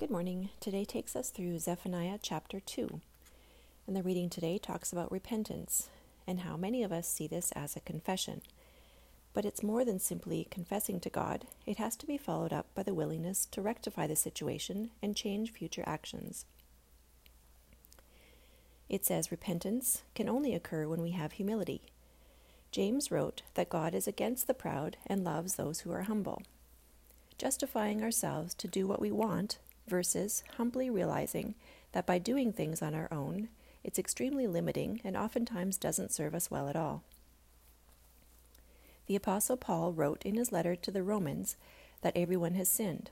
Good morning. Today takes us through Zephaniah chapter 2. And the reading today talks about repentance and how many of us see this as a confession. But it's more than simply confessing to God, it has to be followed up by the willingness to rectify the situation and change future actions. It says repentance can only occur when we have humility. James wrote that God is against the proud and loves those who are humble. Justifying ourselves to do what we want versus humbly realizing that by doing things on our own, it's extremely limiting and oftentimes doesn't serve us well at all. The Apostle Paul wrote in his letter to the Romans that everyone has sinned.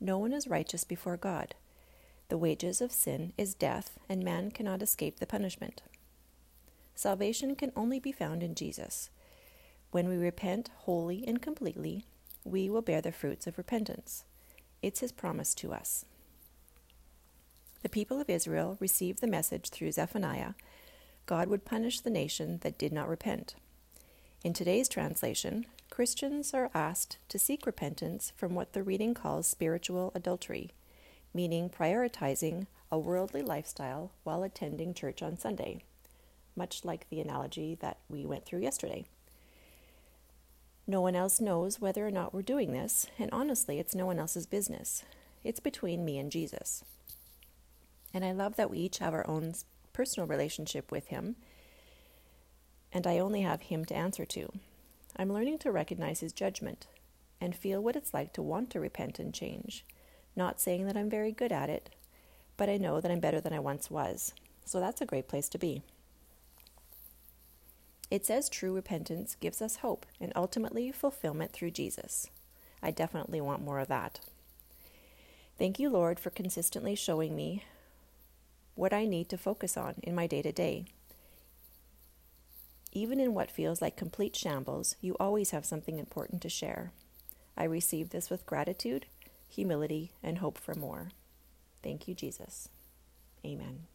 No one is righteous before God. The wages of sin is death, and man cannot escape the punishment. Salvation can only be found in Jesus. When we repent wholly and completely, we will bear the fruits of repentance. It's his promise to us. The people of Israel received the message through Zephaniah God would punish the nation that did not repent. In today's translation, Christians are asked to seek repentance from what the reading calls spiritual adultery, meaning prioritizing a worldly lifestyle while attending church on Sunday, much like the analogy that we went through yesterday. No one else knows whether or not we're doing this, and honestly, it's no one else's business. It's between me and Jesus. And I love that we each have our own personal relationship with Him, and I only have Him to answer to. I'm learning to recognize His judgment and feel what it's like to want to repent and change. Not saying that I'm very good at it, but I know that I'm better than I once was. So that's a great place to be. It says true repentance gives us hope and ultimately fulfillment through Jesus. I definitely want more of that. Thank you, Lord, for consistently showing me what I need to focus on in my day to day. Even in what feels like complete shambles, you always have something important to share. I receive this with gratitude, humility, and hope for more. Thank you, Jesus. Amen.